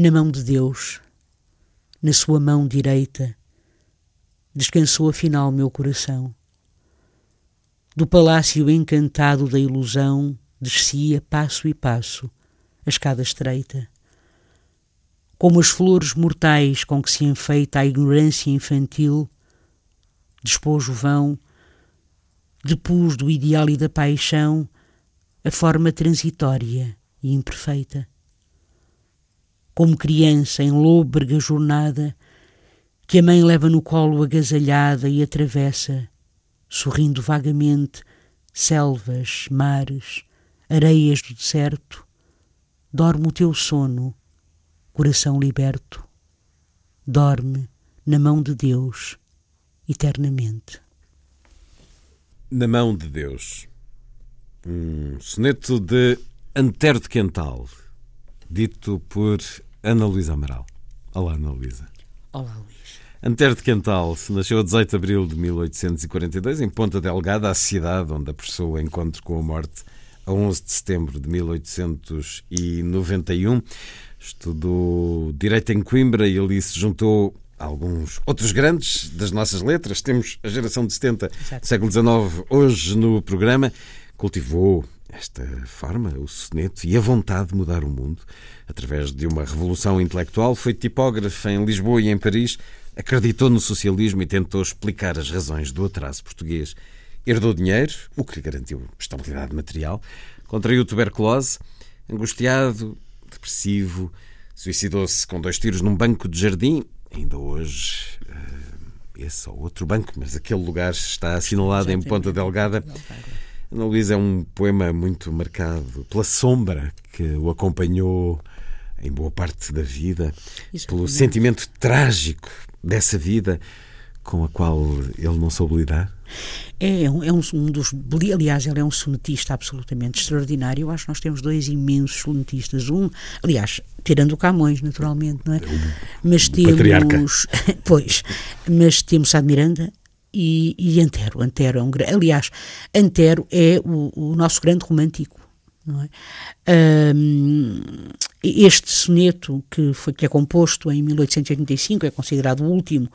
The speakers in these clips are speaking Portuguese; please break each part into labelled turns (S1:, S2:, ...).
S1: Na mão de Deus, na sua mão direita, descansou afinal meu coração. Do palácio encantado da ilusão, descia passo e passo a escada estreita. Como as flores mortais com que se enfeita a ignorância infantil, despojo vão, depus do ideal e da paixão a forma transitória e imperfeita como criança em lôbrega jornada, que a mãe leva no colo agasalhada e atravessa, sorrindo vagamente, selvas, mares, areias do deserto, dorme o teu sono, coração liberto, dorme na mão de Deus eternamente.
S2: Na mão de Deus. Um soneto de Antero de Quental, dito por Ana Luísa Amaral. Olá, Ana Luísa.
S1: Olá, Luís.
S2: Antero de Quental nasceu a 18 de abril de 1842 em Ponta Delgada, a cidade onde apressou o encontro com a morte a 11 de setembro de 1891. Estudou Direito em Coimbra e ali se juntou a alguns outros grandes das nossas letras. Temos a geração de 70 do século XIX hoje no programa. Cultivou esta forma, o soneto, e a vontade de mudar o mundo através de uma revolução intelectual. Foi tipógrafo em Lisboa e em Paris, acreditou no socialismo e tentou explicar as razões do atraso português. Herdou dinheiro, o que lhe garantiu estabilidade material, contraiu tuberculose, angustiado, depressivo, suicidou-se com dois tiros num banco de jardim. Ainda hoje, eh, esse ou outro banco, mas aquele lugar está assinalado em Ponta Delgada. Ana Luísa é um poema muito marcado pela sombra que o acompanhou em boa parte da vida, pelo sentimento trágico dessa vida com a qual ele não soube lidar?
S1: É, é, um, é um, um, dos. Aliás, ele é um sonetista absolutamente extraordinário. Eu acho que nós temos dois imensos sonetistas. Um, aliás, tirando o Camões, naturalmente, não é? é um,
S2: mas temos. Patriarca.
S1: Pois, mas temos Sá de Miranda e, e Antero. Antero é um aliás, Antero é o, o nosso grande romântico. É? Um, este soneto que, foi, que é composto em 1885 é considerado o último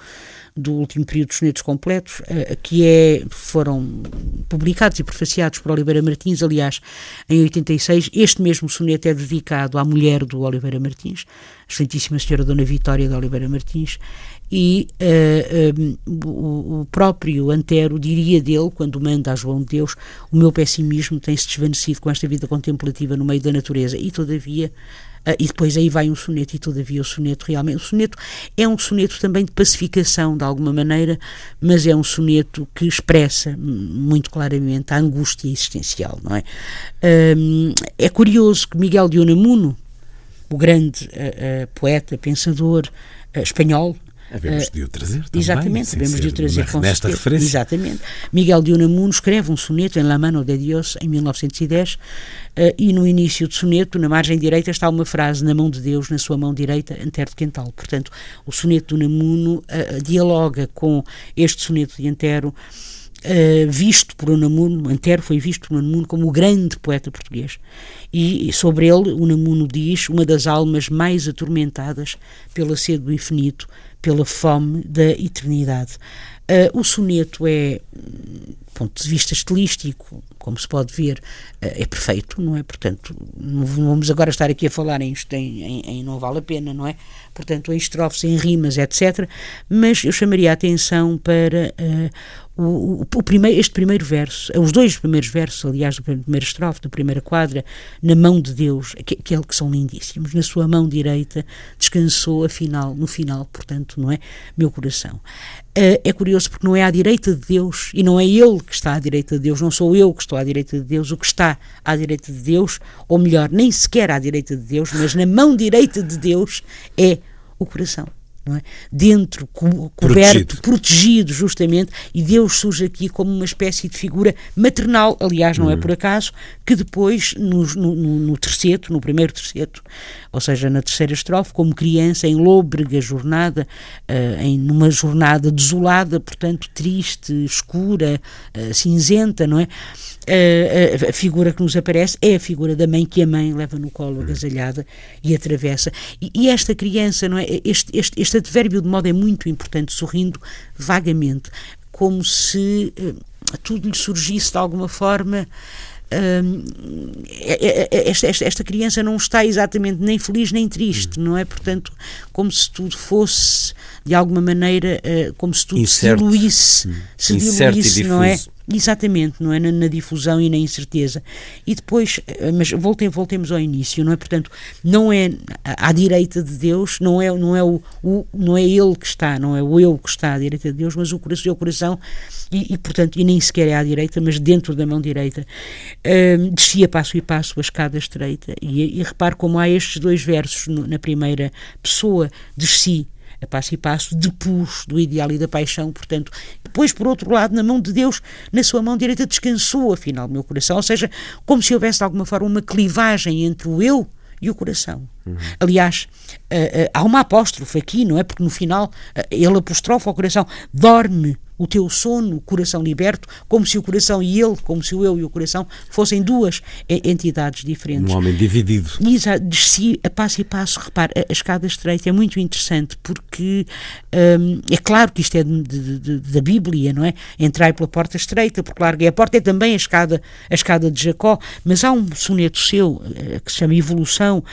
S1: do último período de sonetos completos, uh, que é, foram publicados e prefaciados por Oliveira Martins, aliás, em 86. Este mesmo soneto é dedicado à mulher do Oliveira Martins, a excelentíssima senhora Dona Vitória de Oliveira Martins, e uh, o, o, próprio Antero diria dele, quando manda a João de Deus, o meu pessimismo tem-se desvanecido com esta vida contemplativa no meio da natureza, e todavia Uh, e depois aí vai um soneto, e todavia o soneto realmente. O soneto é um soneto também de pacificação, de alguma maneira, mas é um soneto que expressa muito claramente a angústia existencial, não é? É curioso que Miguel de Unamuno, o grande uh, poeta, pensador espanhol,
S2: Havemos de o trazer também.
S1: Exatamente, havemos de o trazer
S2: com nesta referência.
S1: Exatamente. Miguel de Unamuno escreve um soneto em La Mano de Dios em 1910 uh, eh, e no início do soneto, na margem direita, está uma frase na mão de Deus, na sua mão direita, Antero de Quental. Portanto, o soneto de Unamuno uh, dialoga com este soneto de Antero Uh, visto por Unamuno, Antero foi visto por Unamuno como o grande poeta português. E sobre ele, Unamuno diz uma das almas mais atormentadas pela sede do infinito, pela fome da eternidade. Uh, o soneto é, do ponto de vista estilístico, como se pode ver, uh, é perfeito, não é? Portanto, não vamos agora estar aqui a falar em, em, em não vale a pena, não é? Portanto, em estrofes, em rimas, etc. Mas eu chamaria a atenção para uh, o, o, primeiro, este primeiro verso, os dois primeiros versos, aliás, do primeiro estrofe, da primeira quadra, na mão de Deus, aquele que são lindíssimos, na sua mão direita descansou, afinal, no final, portanto, não é? Meu coração. Uh, é curioso porque não é à direita de Deus e não é Ele que está à direita de Deus, não sou eu que estou à direita de Deus, o que está à direita de Deus, ou melhor, nem sequer à direita de Deus, mas na mão direita de Deus é o coração é? dentro, co coberto, protegido. protegido. justamente, e Deus surge aqui como uma espécie de figura maternal, aliás, não é uhum. é por acaso, que depois, no, no, no terceto, no primeiro terceto, ou seja, na terceira estrofe, como criança em lôbrega jornada, uh, em numa jornada desolada, portanto, triste, escura, uh, cinzenta, não é? Uh, a figura que nos aparece é a figura da mãe que a mãe leva no colo uhum. agasalhada e atravessa. E, e esta criança, não é? Este, este, este advérbio de modo é muito importante, sorrindo vagamente, como se tudo lhe surgisse de alguma forma esta, esta, esta, criança não está exatamente nem feliz nem triste, não é? Portanto, como se tudo fosse, de alguma maneira, uh, como se tudo Incerto. se diluísse, se diluísse, não é? Exatamente, não é? Na, na, difusão e na incerteza. E depois, eh, mas voltem, voltemos ao início, não é? Portanto, não é à direita de Deus, não é, não é, o, o, não é Ele que está, não é o eu que está à direita de Deus, mas o coração, o coração e, e portanto, e nem sequer é à direita, mas dentro da mão direita. Um, descia passo e passo a escada estreita e, e repare como há estes dois versos no, na primeira pessoa, desci a passo e passo, depus do ideal e da paixão, portanto, depois, por outro lado, na mão de Deus, na sua mão direita, descansou, afinal, meu coração, ou seja, como se houvesse de alguma forma uma clivagem entre o eu e o coração. Uhum. Aliás, uh, uh, há uma apóstrofe aqui, não é? Porque no final uh, ele apostrofa ao coração: dorme o teu sono, coração liberto, como se o coração e ele, como se o eu e o coração fossem duas entidades diferentes.
S2: Um homem dividido.
S1: Exato, desci a passo e passo, repare, a, a escada estreita é muito interessante porque um, é claro que isto é de, de, de, da Bíblia, não é? Entrai pela porta estreita, porque larguei a porta, é também a escada, a escada de Jacó, mas há um soneto seu que se chama Evolução,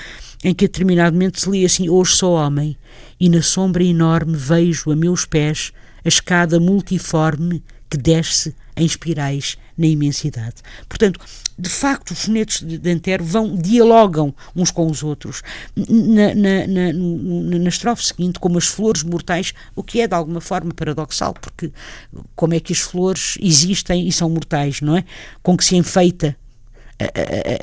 S1: em que determinadamente se lia assim: Hoje sou homem, e na sombra enorme vejo a meus pés a escada multiforme que desce em espirais na imensidade. Portanto, de facto, os sonetos de Antero vão, dialogam uns com os outros. Na, na, na, na, estrofe seguinte, como as flores mortais, o que é de alguma forma paradoxal, porque como é que as flores existem e são mortais, não é? Com que se enfeita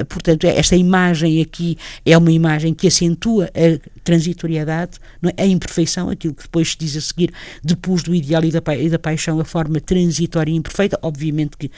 S1: portanto, esta imagem aqui é uma imagem que acentua a transitoriedade, é? a imperfeição, aquilo que depois se diz a seguir, depois do ideal e da, pa e da paixão, a forma transitória e imperfeita, obviamente que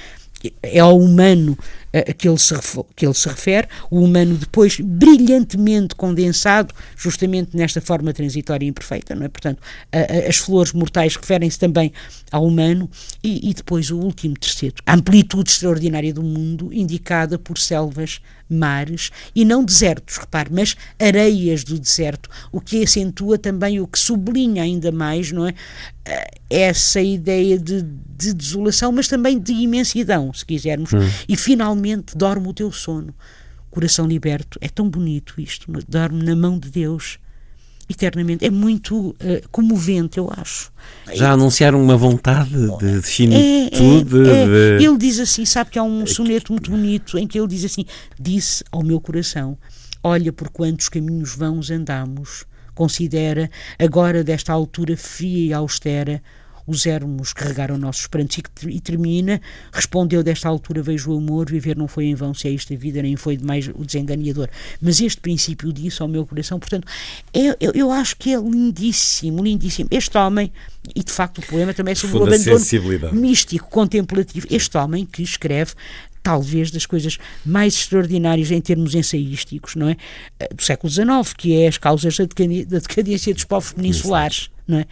S1: é ao humano uh, que, ele se que ele se refere, o humano depois brilhantemente condensado, justamente nesta forma transitória e imperfeita, não é? Portanto, uh, as flores mortais referem-se também ao humano e, e, depois o último terceiro, a amplitude extraordinária do mundo indicada por selvas, mares e não desertos, repare, mas areias do deserto, o que acentua também, o que sublinha ainda mais, não é? Uh, essa ideia de, de desolação, mas também de imensidão, se quisermos, hum. e finalmente dorme o teu sono. Coração liberto, é tão bonito isto, dorme na mão de Deus eternamente. É muito uh, comovente, eu acho.
S2: Já anunciaram uma vontade de finitude?
S1: É, é, é. De... Ele diz assim: sabe que há um soneto muito bonito em que ele diz assim: Disse ao meu coração: Olha por quantos caminhos vãos andamos. Considera, agora desta altura fria e austera, os ermos carregaram nossos prantos e, termina, respondeu desta altura vejo o amor, viver não foi em vão se é esta vida, nem foi demais o desenganeador. Mas este princípio disse ao meu coração, portanto, é, eu, eu acho que é lindíssimo, lindíssimo. Este homem, e de facto o poema também é sobre o abandono místico, contemplativo, este homem que escreve talvez das coisas mais extraordinárias em termos ensaísticos, não é? Eh, do século XIX, que é as causas da decadência dos povos peninsulares não é?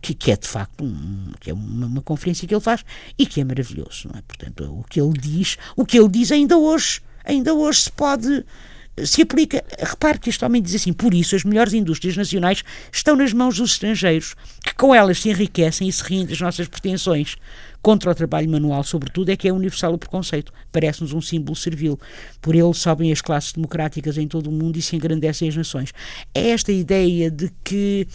S1: que, que é de facto um, que é uma, uma, conferência que ele faz e que é maravilhoso, não é? Portanto, o que ele diz, o que ele diz ainda hoje, ainda hoje se pode se aplica. Repare que este homem diz assim: por isso as melhores indústrias nacionais estão nas mãos dos estrangeiros, que com elas se enriquecem e se riem das nossas pretensões. Contra o trabalho manual, sobretudo, é que é universal o preconceito. Parece-nos um símbolo servil. Por ele sobem as classes democráticas em todo o mundo e se engrandecem as nações. É esta ideia de que.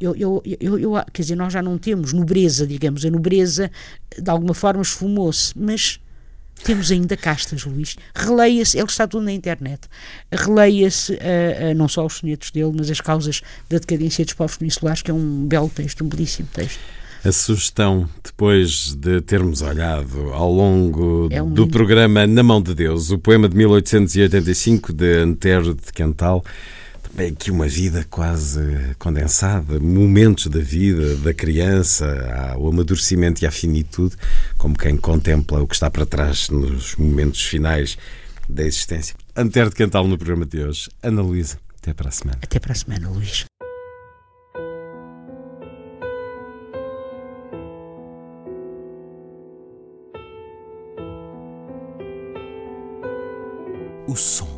S1: Eu, eu, eu, eu quer dizer, nós já não temos nobreza, digamos. A nobreza, de alguma forma, esfumou-se, mas temos ainda castas, Luís. Releia-se, ele está tudo na internet. Releia-se uh, uh, não só os sonetos dele, mas as causas da decadência dos povos peninsulares, que é um belo texto, um belíssimo texto.
S2: A sugestão, depois de termos olhado ao longo é um do programa Na Mão de Deus, o poema de 1885 de Antero de Quental, também aqui uma vida quase condensada, momentos da vida da criança, o amadurecimento e a finitude, como quem contempla o que está para trás nos momentos finais da existência. Antero de Quental no programa de hoje. Ana Luísa, até para a semana.
S1: Até para a semana, Luís.
S3: o som